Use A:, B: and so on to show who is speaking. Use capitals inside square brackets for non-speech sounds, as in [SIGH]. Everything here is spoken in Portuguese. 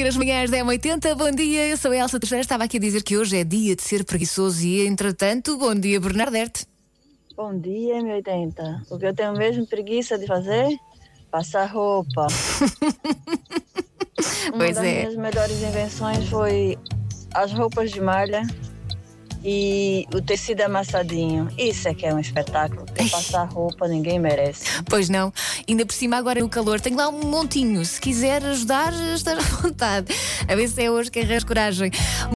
A: ouvir as manhãs da M80. Bom dia, eu sou a Elsa Teixeira. Estava aqui a dizer que hoje é dia de ser preguiçoso e, entretanto, bom dia, Bernadette.
B: Bom dia, M80. O que eu tenho mesmo preguiça de fazer? Passar roupa. [LAUGHS] Uma
A: Pois
B: das
A: é.
B: minhas melhores invenções foi as roupas de malha e o tecido amassadinho. Isso é que é um espetáculo. Porque passar roupa ninguém merece.
A: Pois não, ainda por cima agora no calor, tenho lá um montinho. Se quiser ajudar, estar à vontade. A ver se é hoje que arranjo coragem.